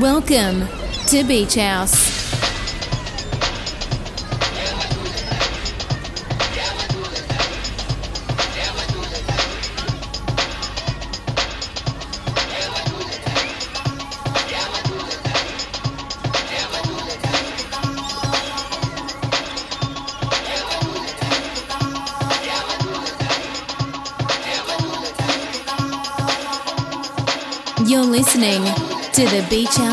Welcome to Beach House. You're listening to the Beach House.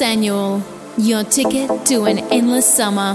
Annual, your ticket to an endless summer.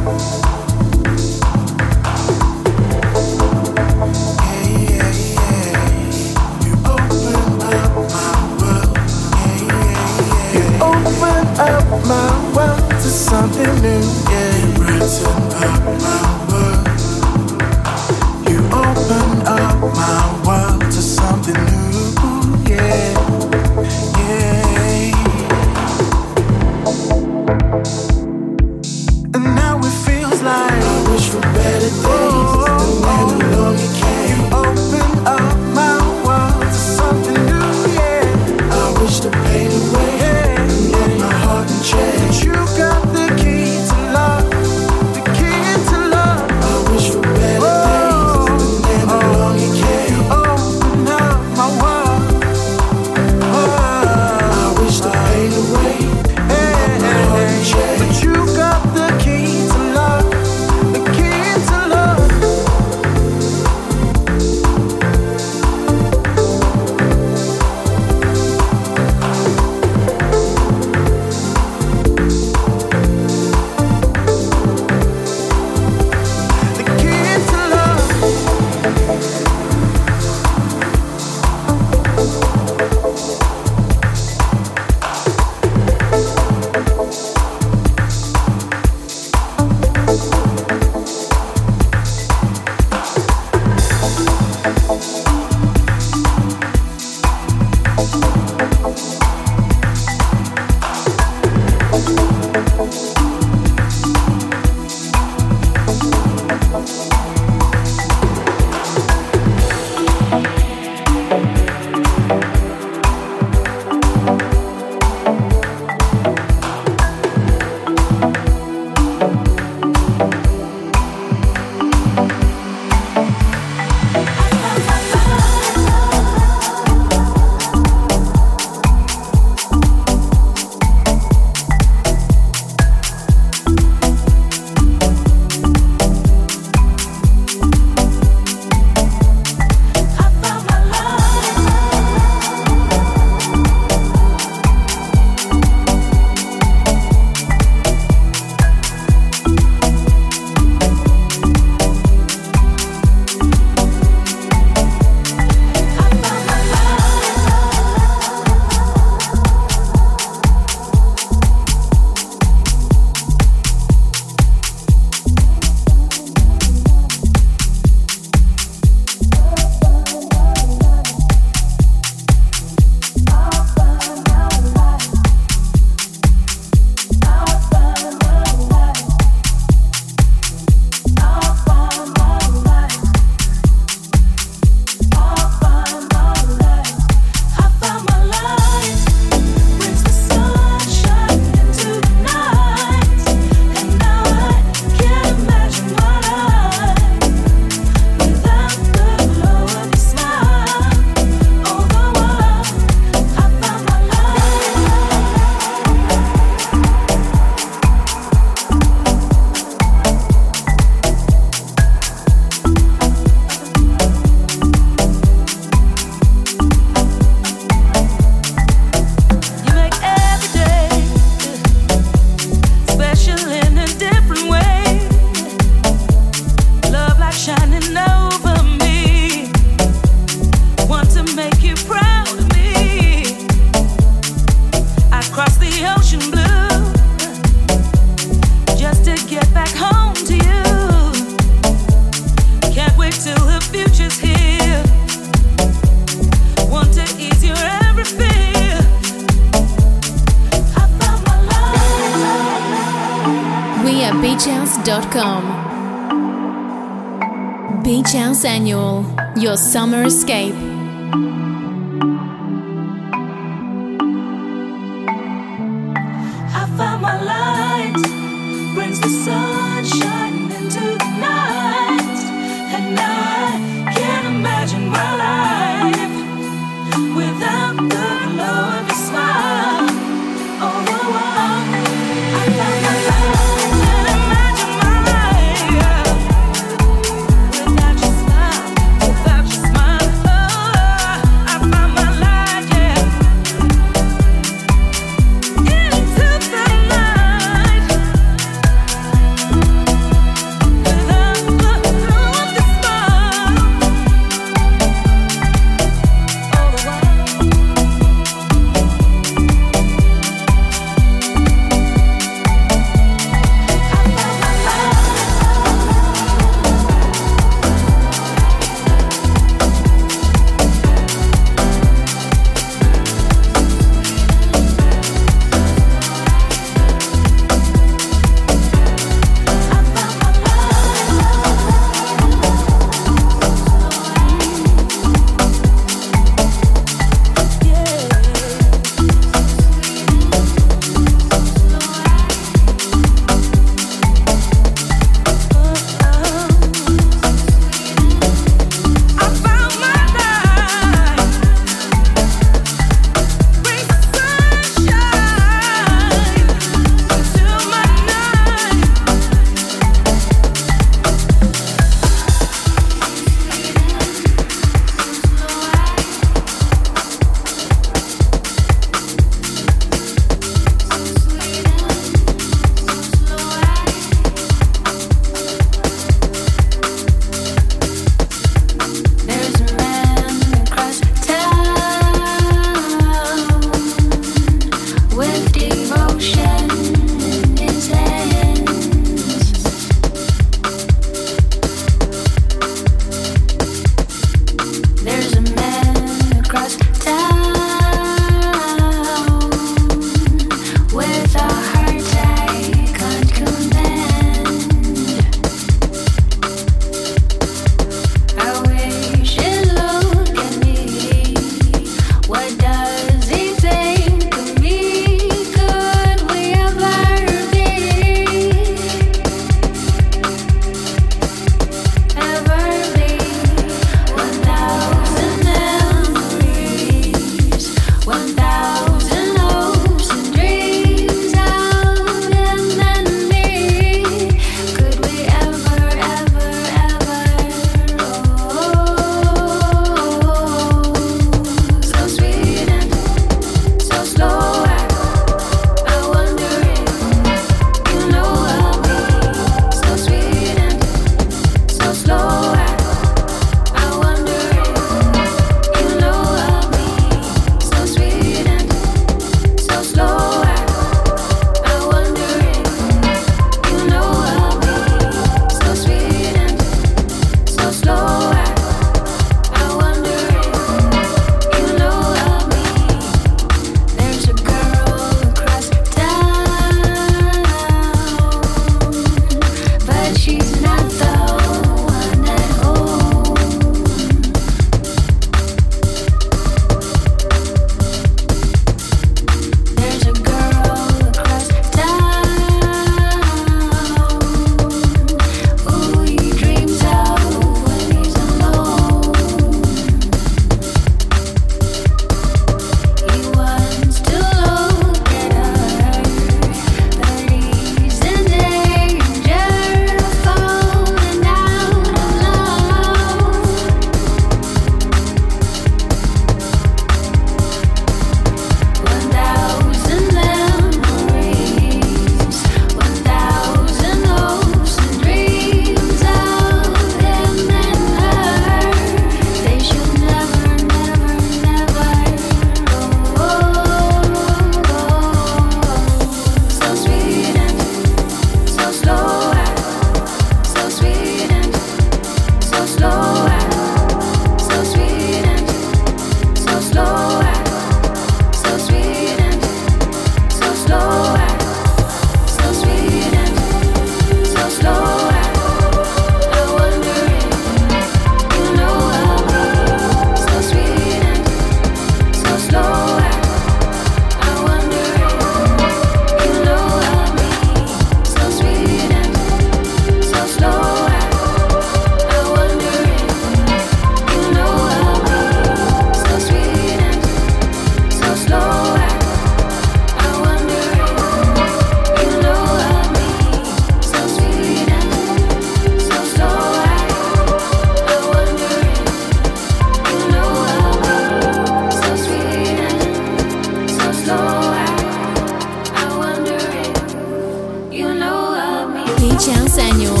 Саню.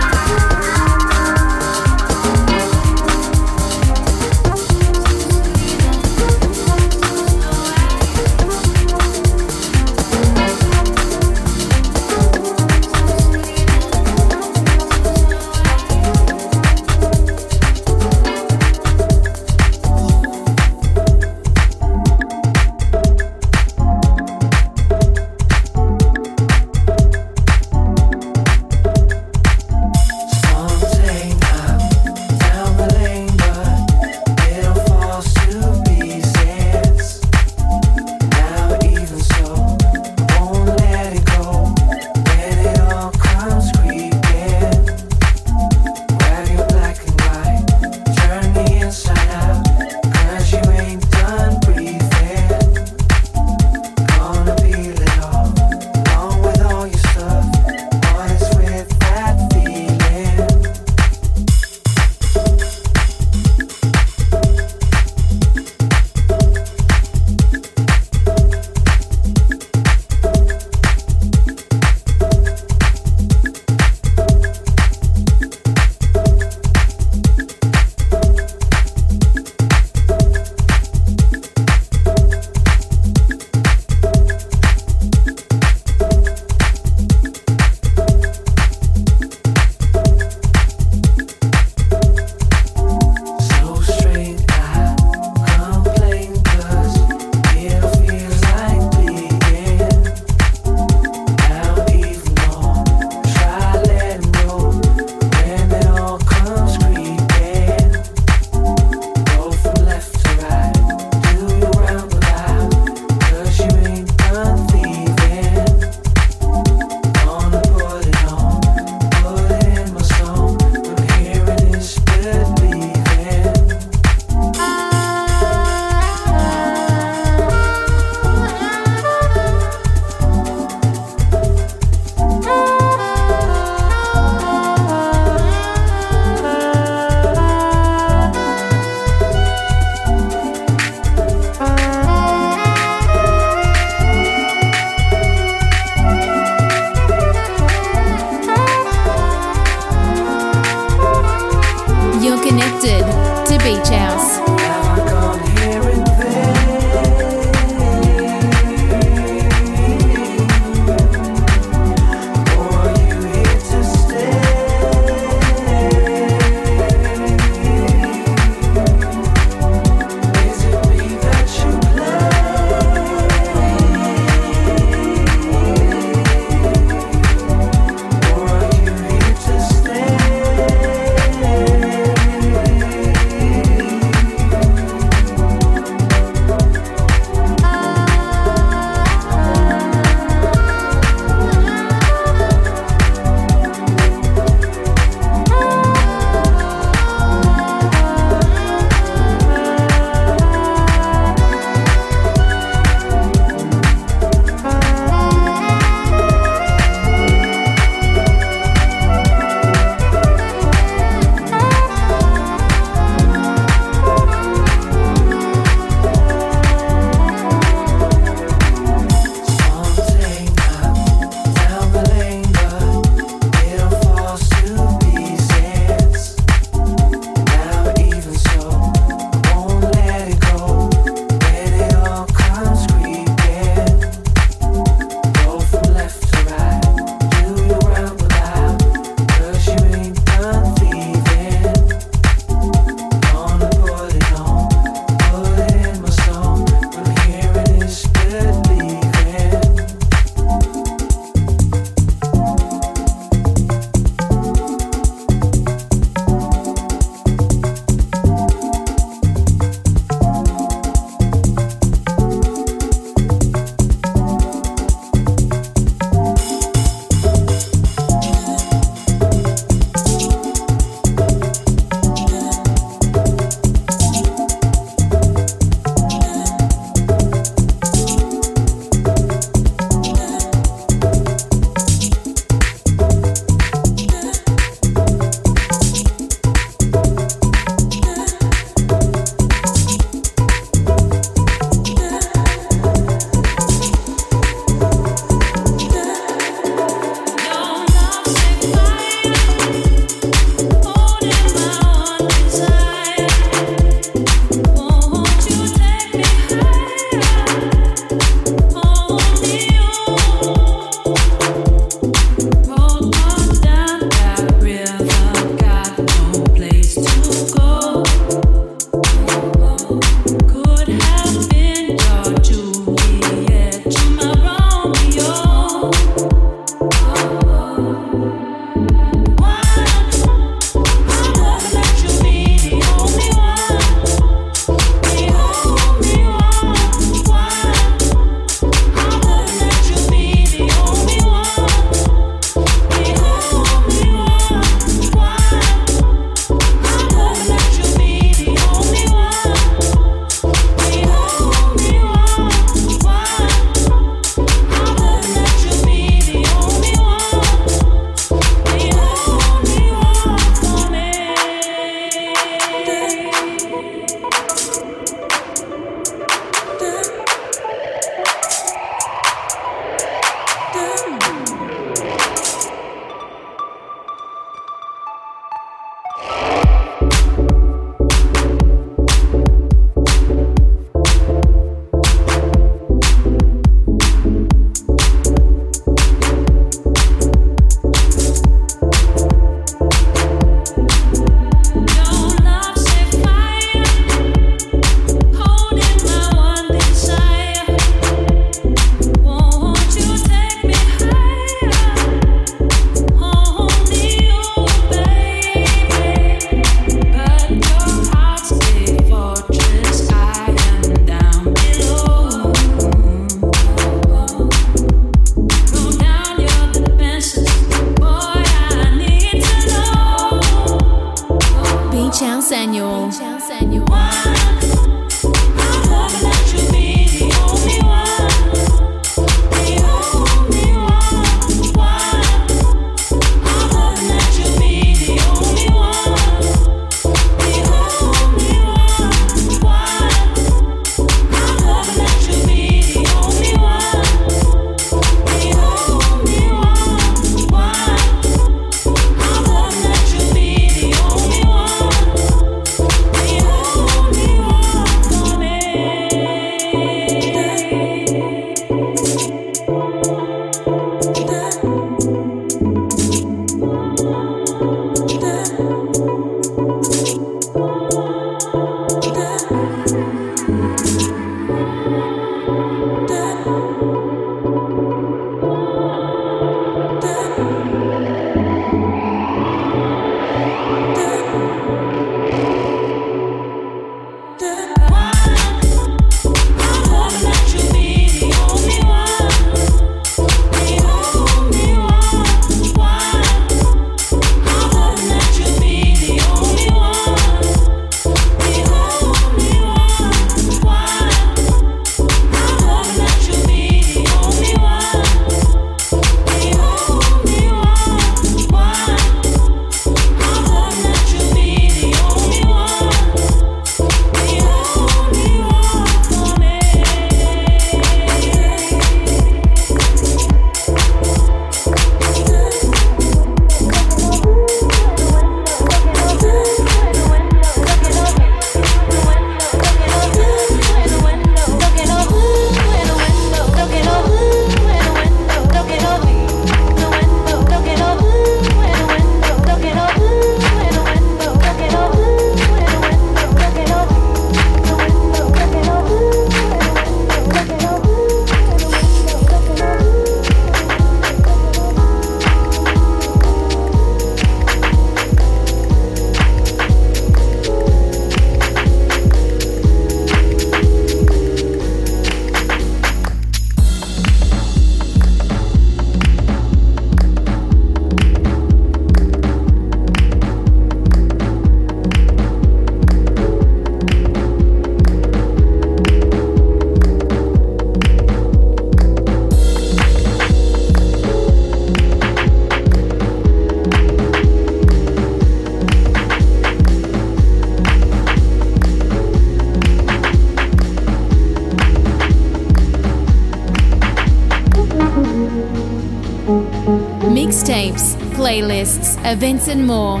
playlists, events, and more.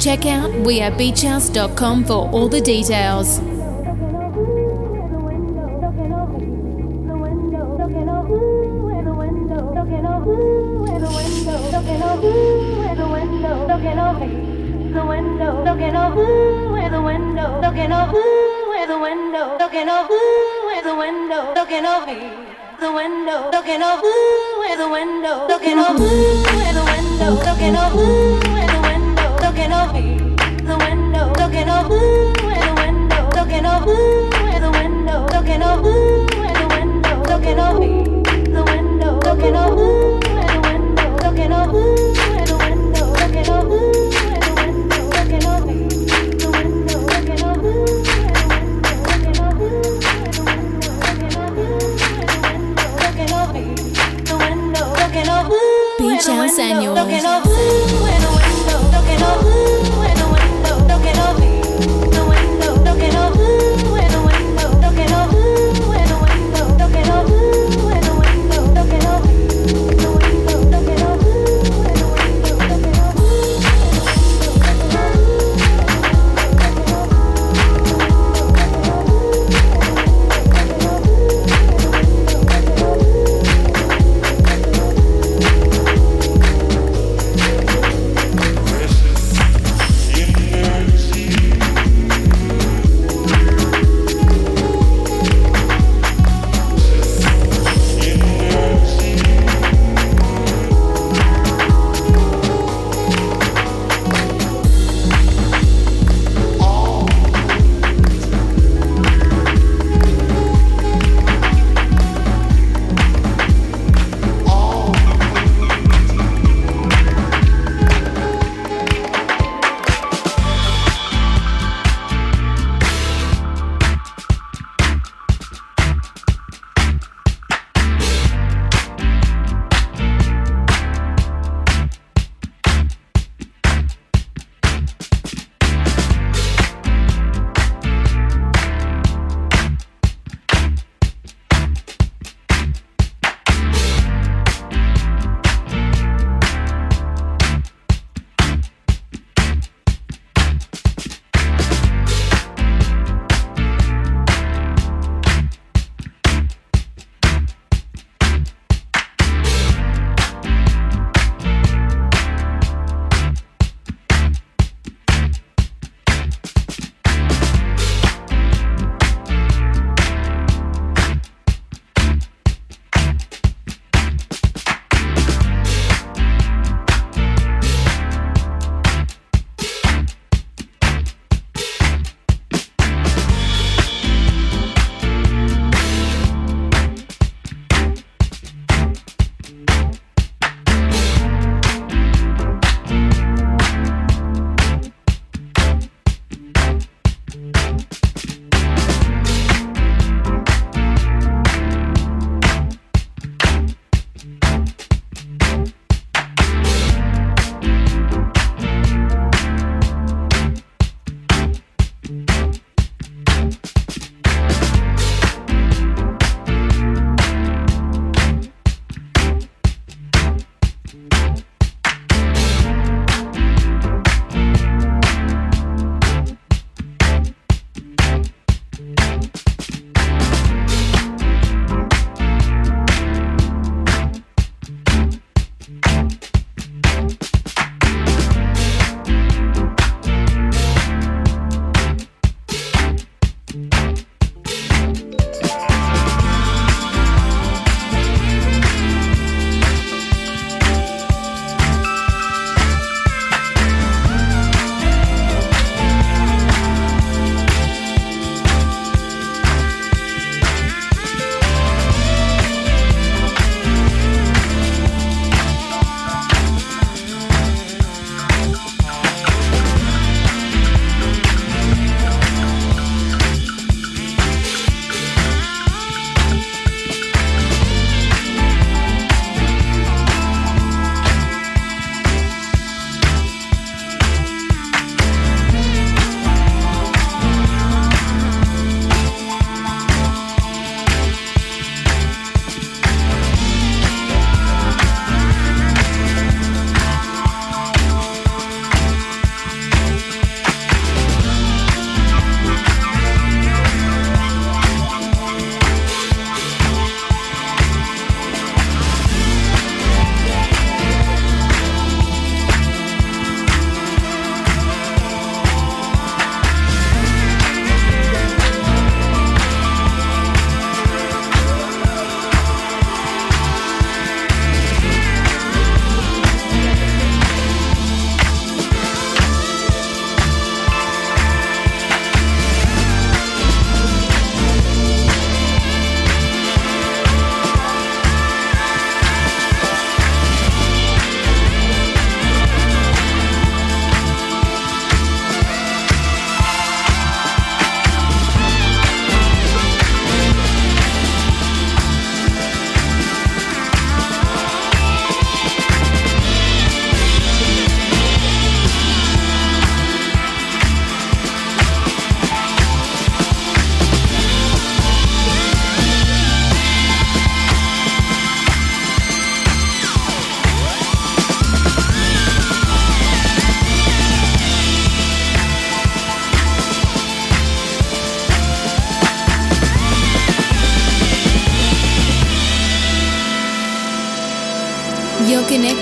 Check out wearebeachhouse.com for all the details. looking over, looking over, looking over walking over.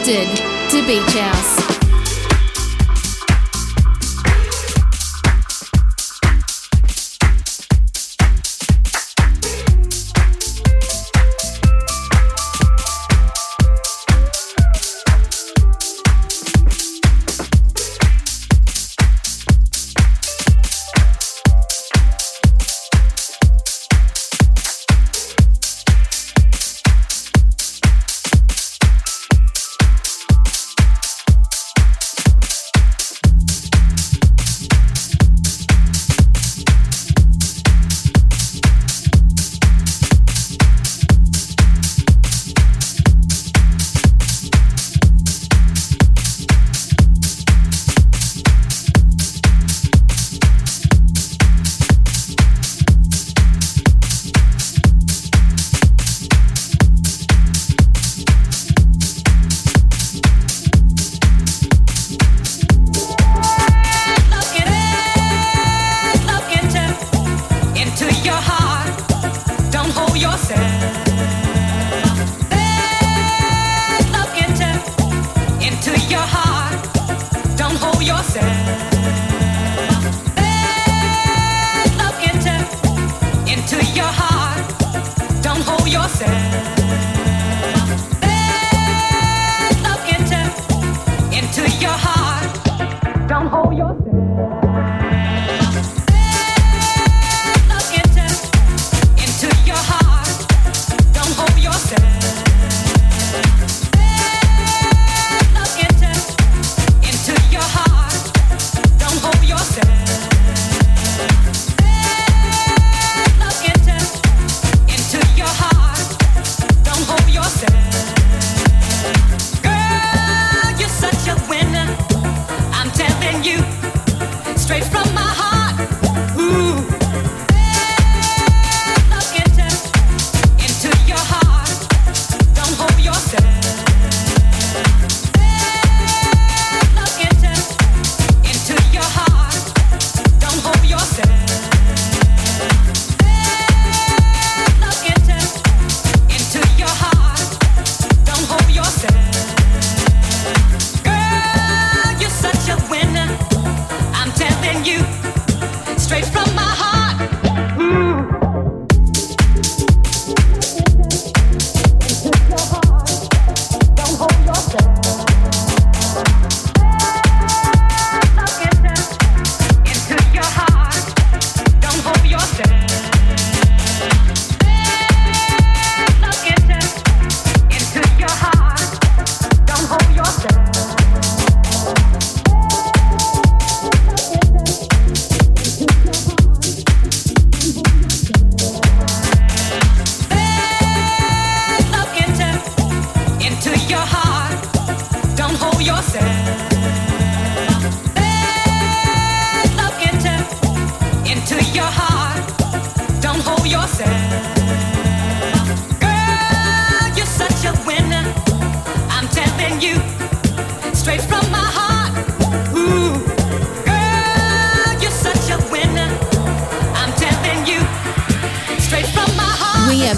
To Beach House.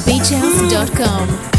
beachhouse.com.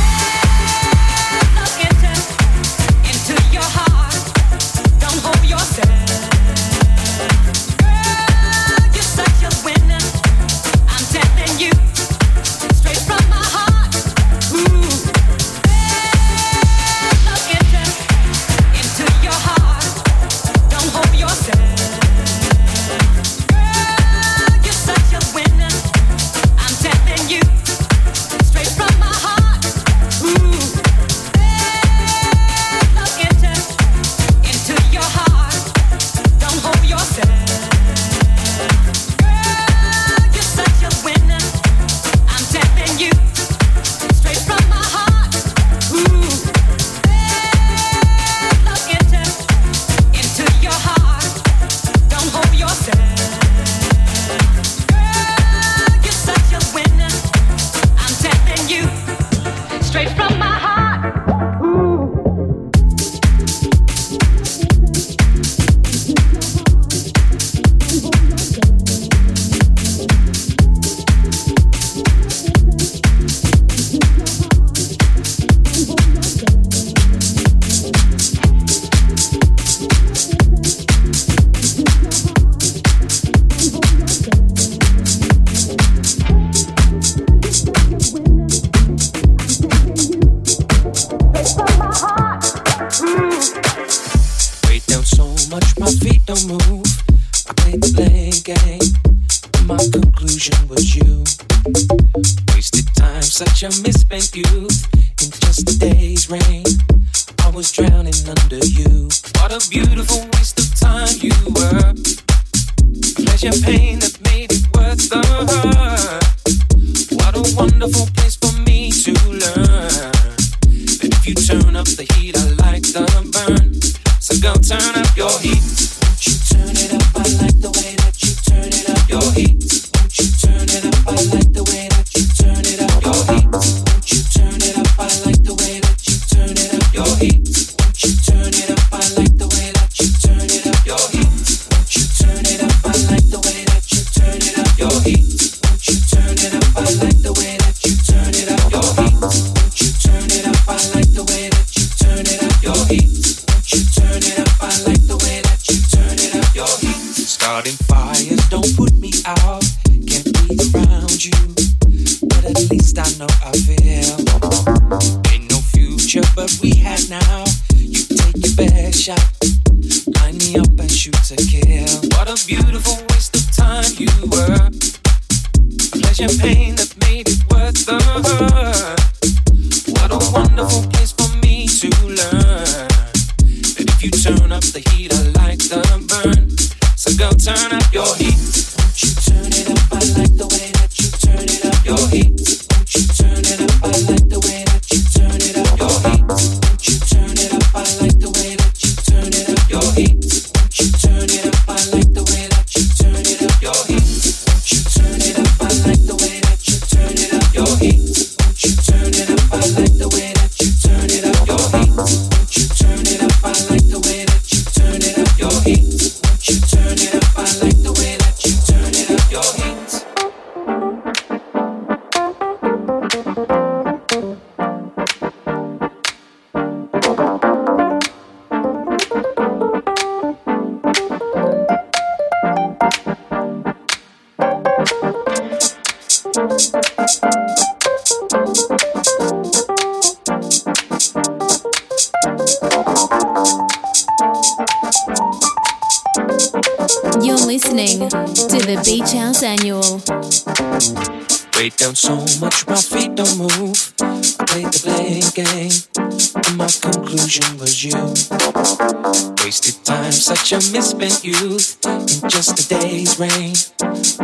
misspent youth in just a day's rain.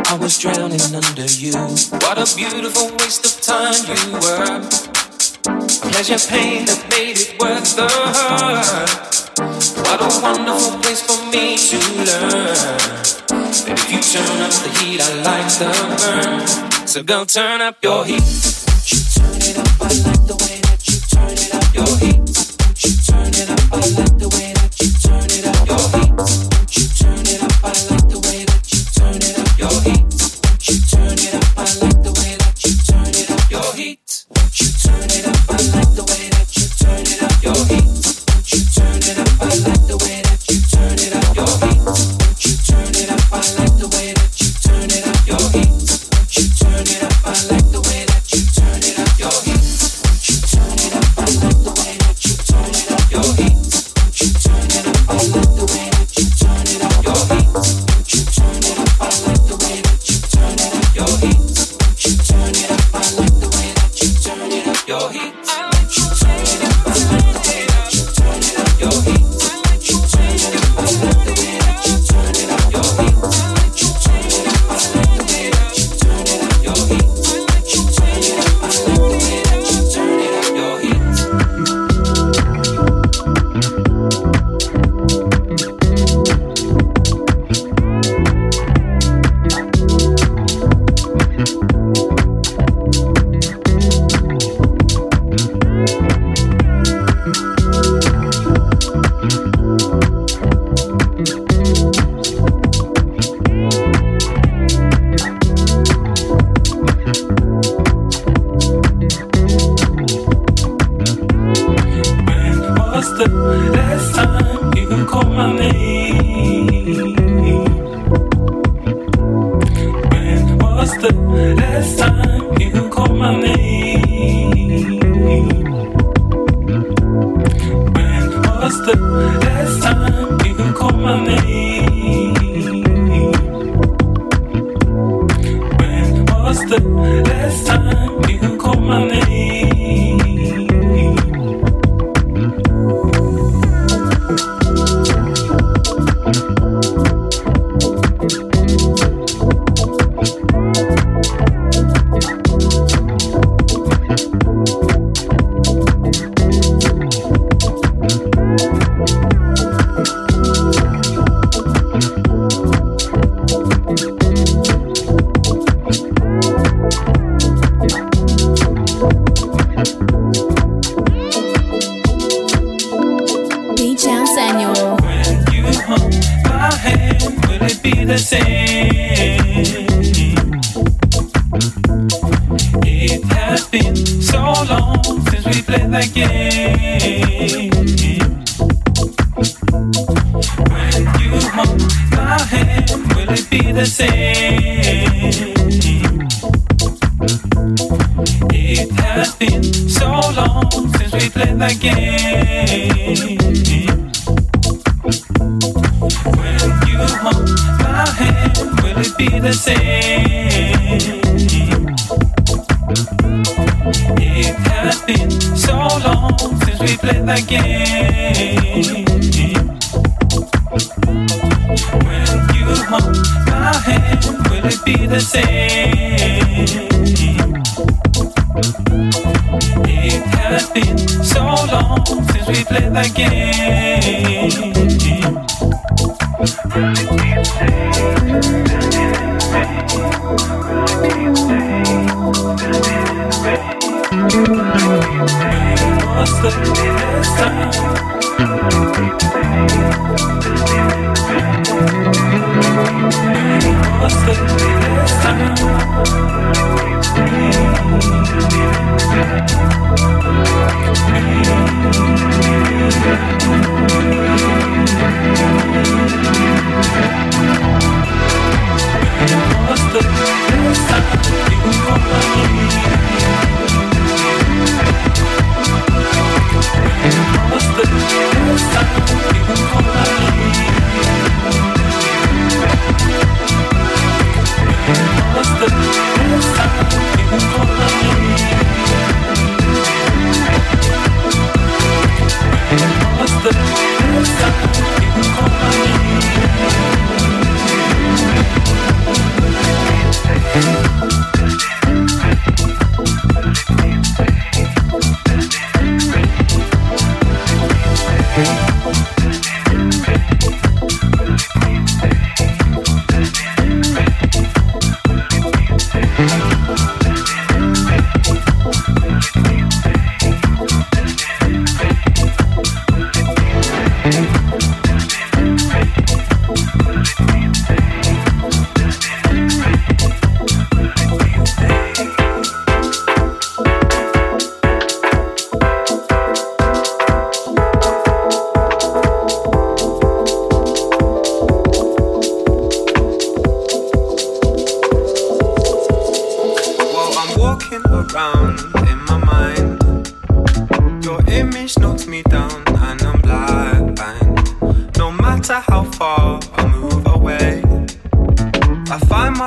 I was drowning under you. What a beautiful waste of time you were. A pleasure pain that made it worth the hurt. What a wonderful place for me to learn. That if you turn up the heat, I like the burn. So go turn up your heat.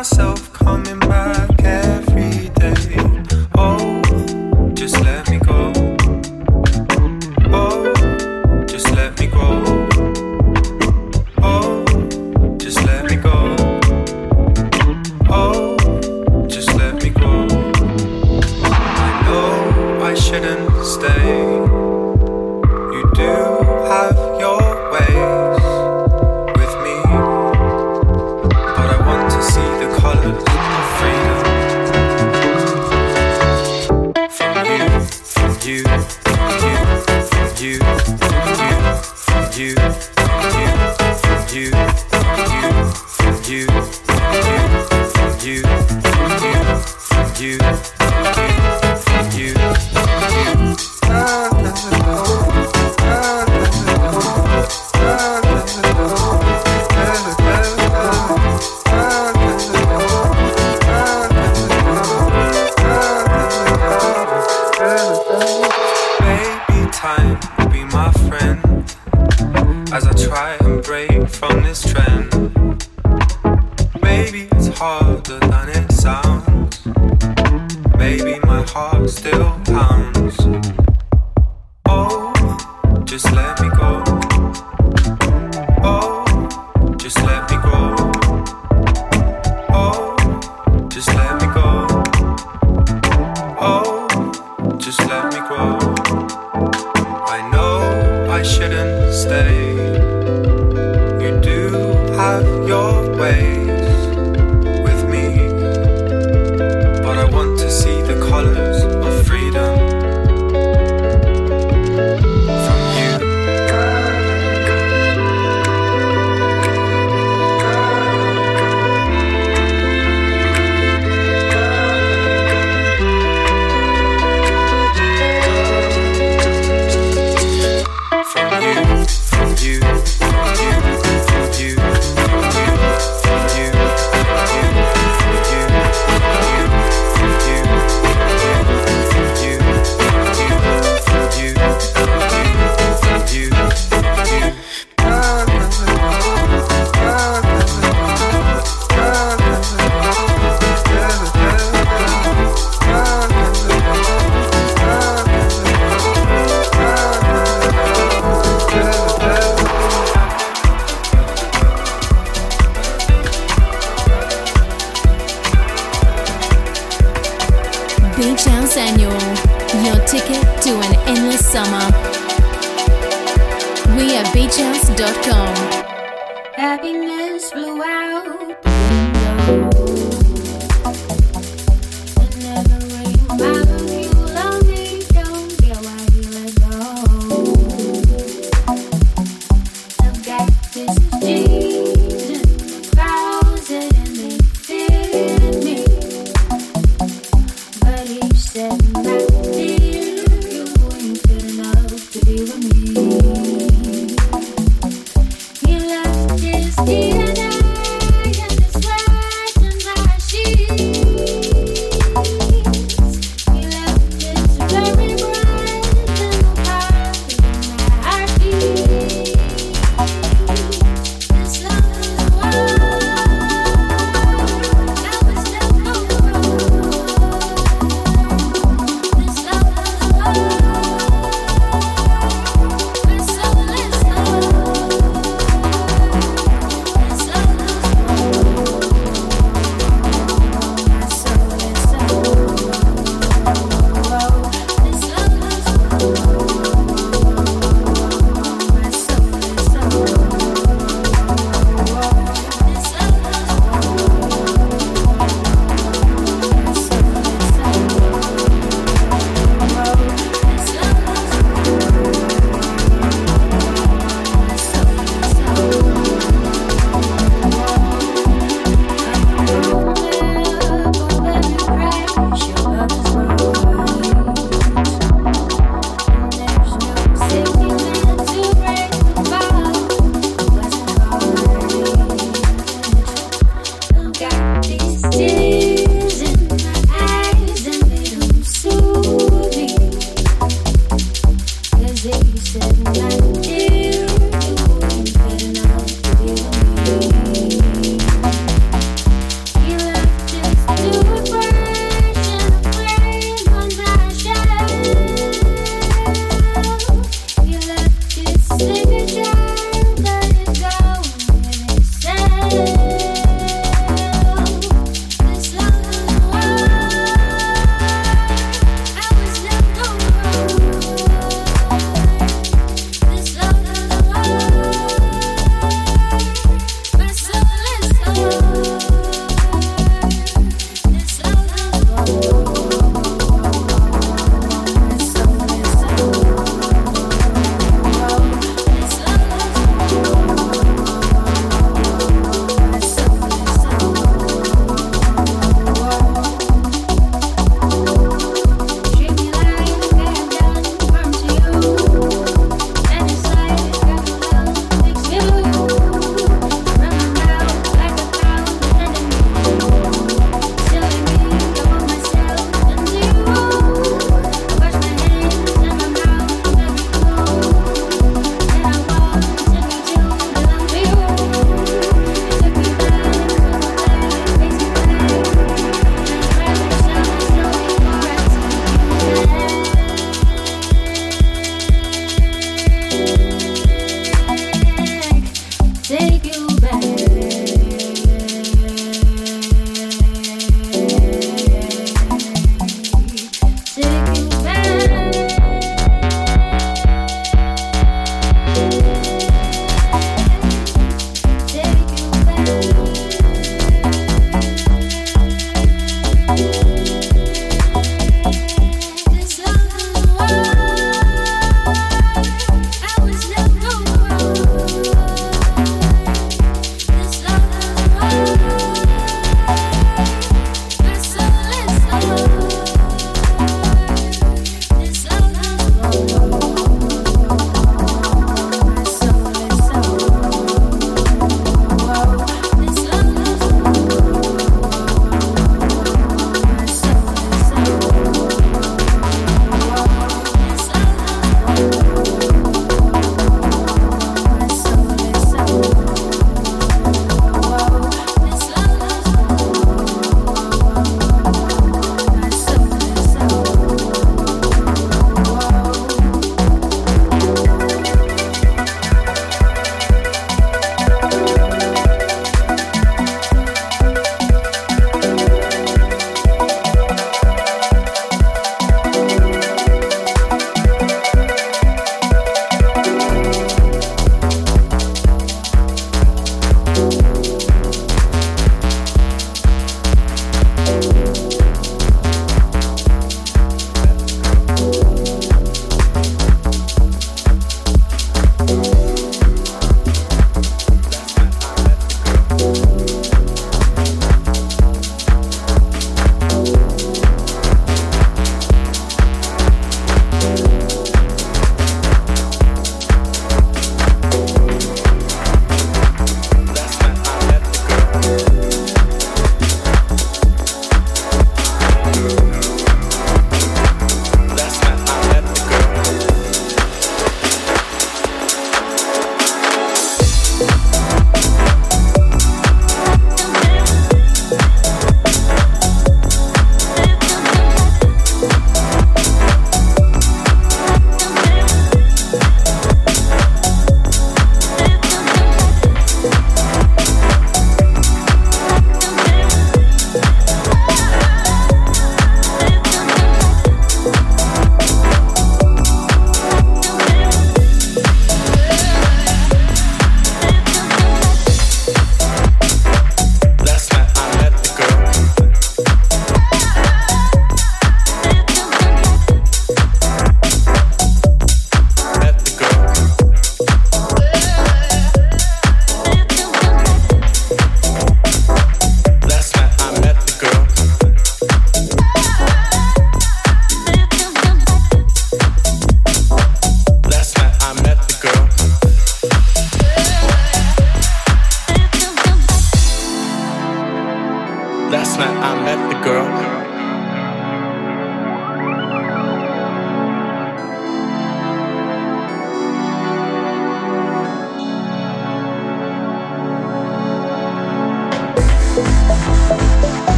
Myself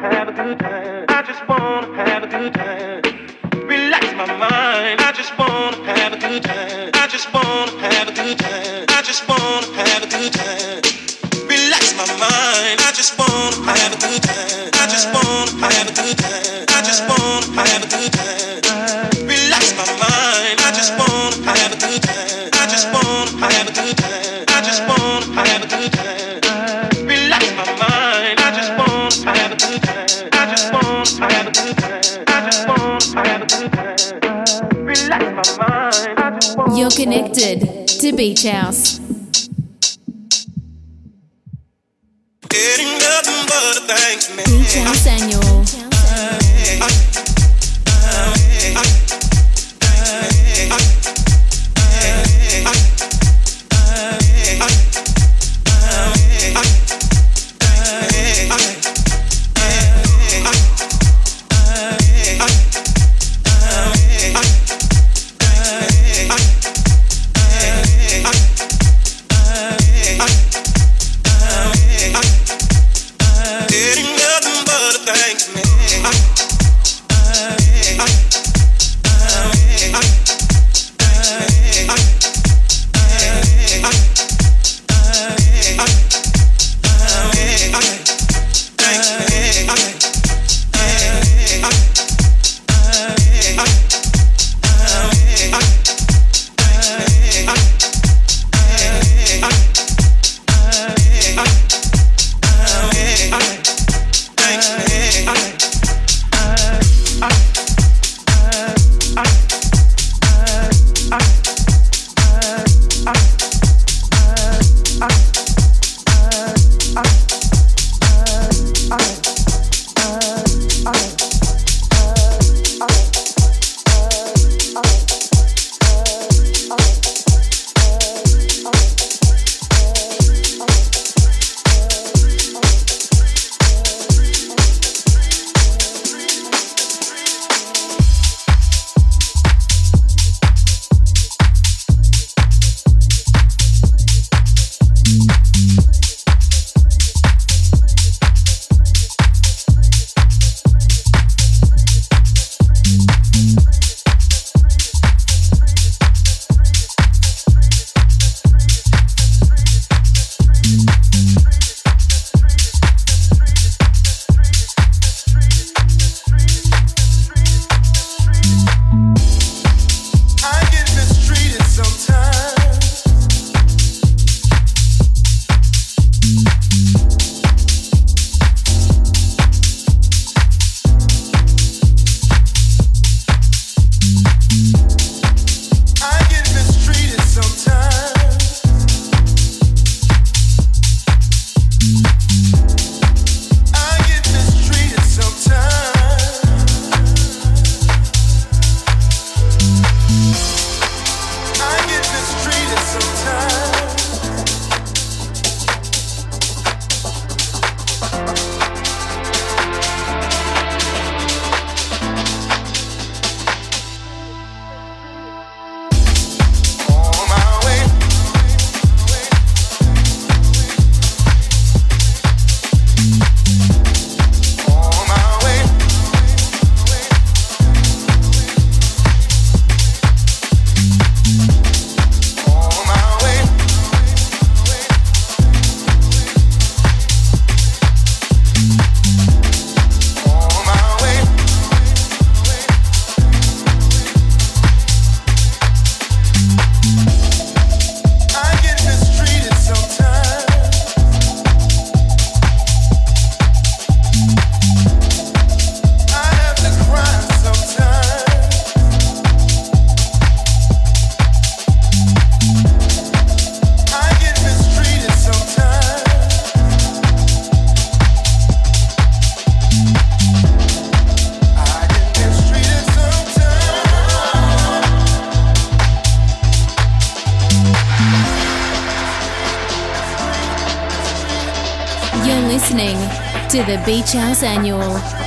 have a good time. I just wanna have a good time. Relax my mind. I just wanna have a good time. I just wanna have a good time. I just wanna have a good time. Relax my mind. I just wanna have a good time. I just wanna have a good time. Beach House. Getting nothing but a man. Beach House Annual. Beach House Annual.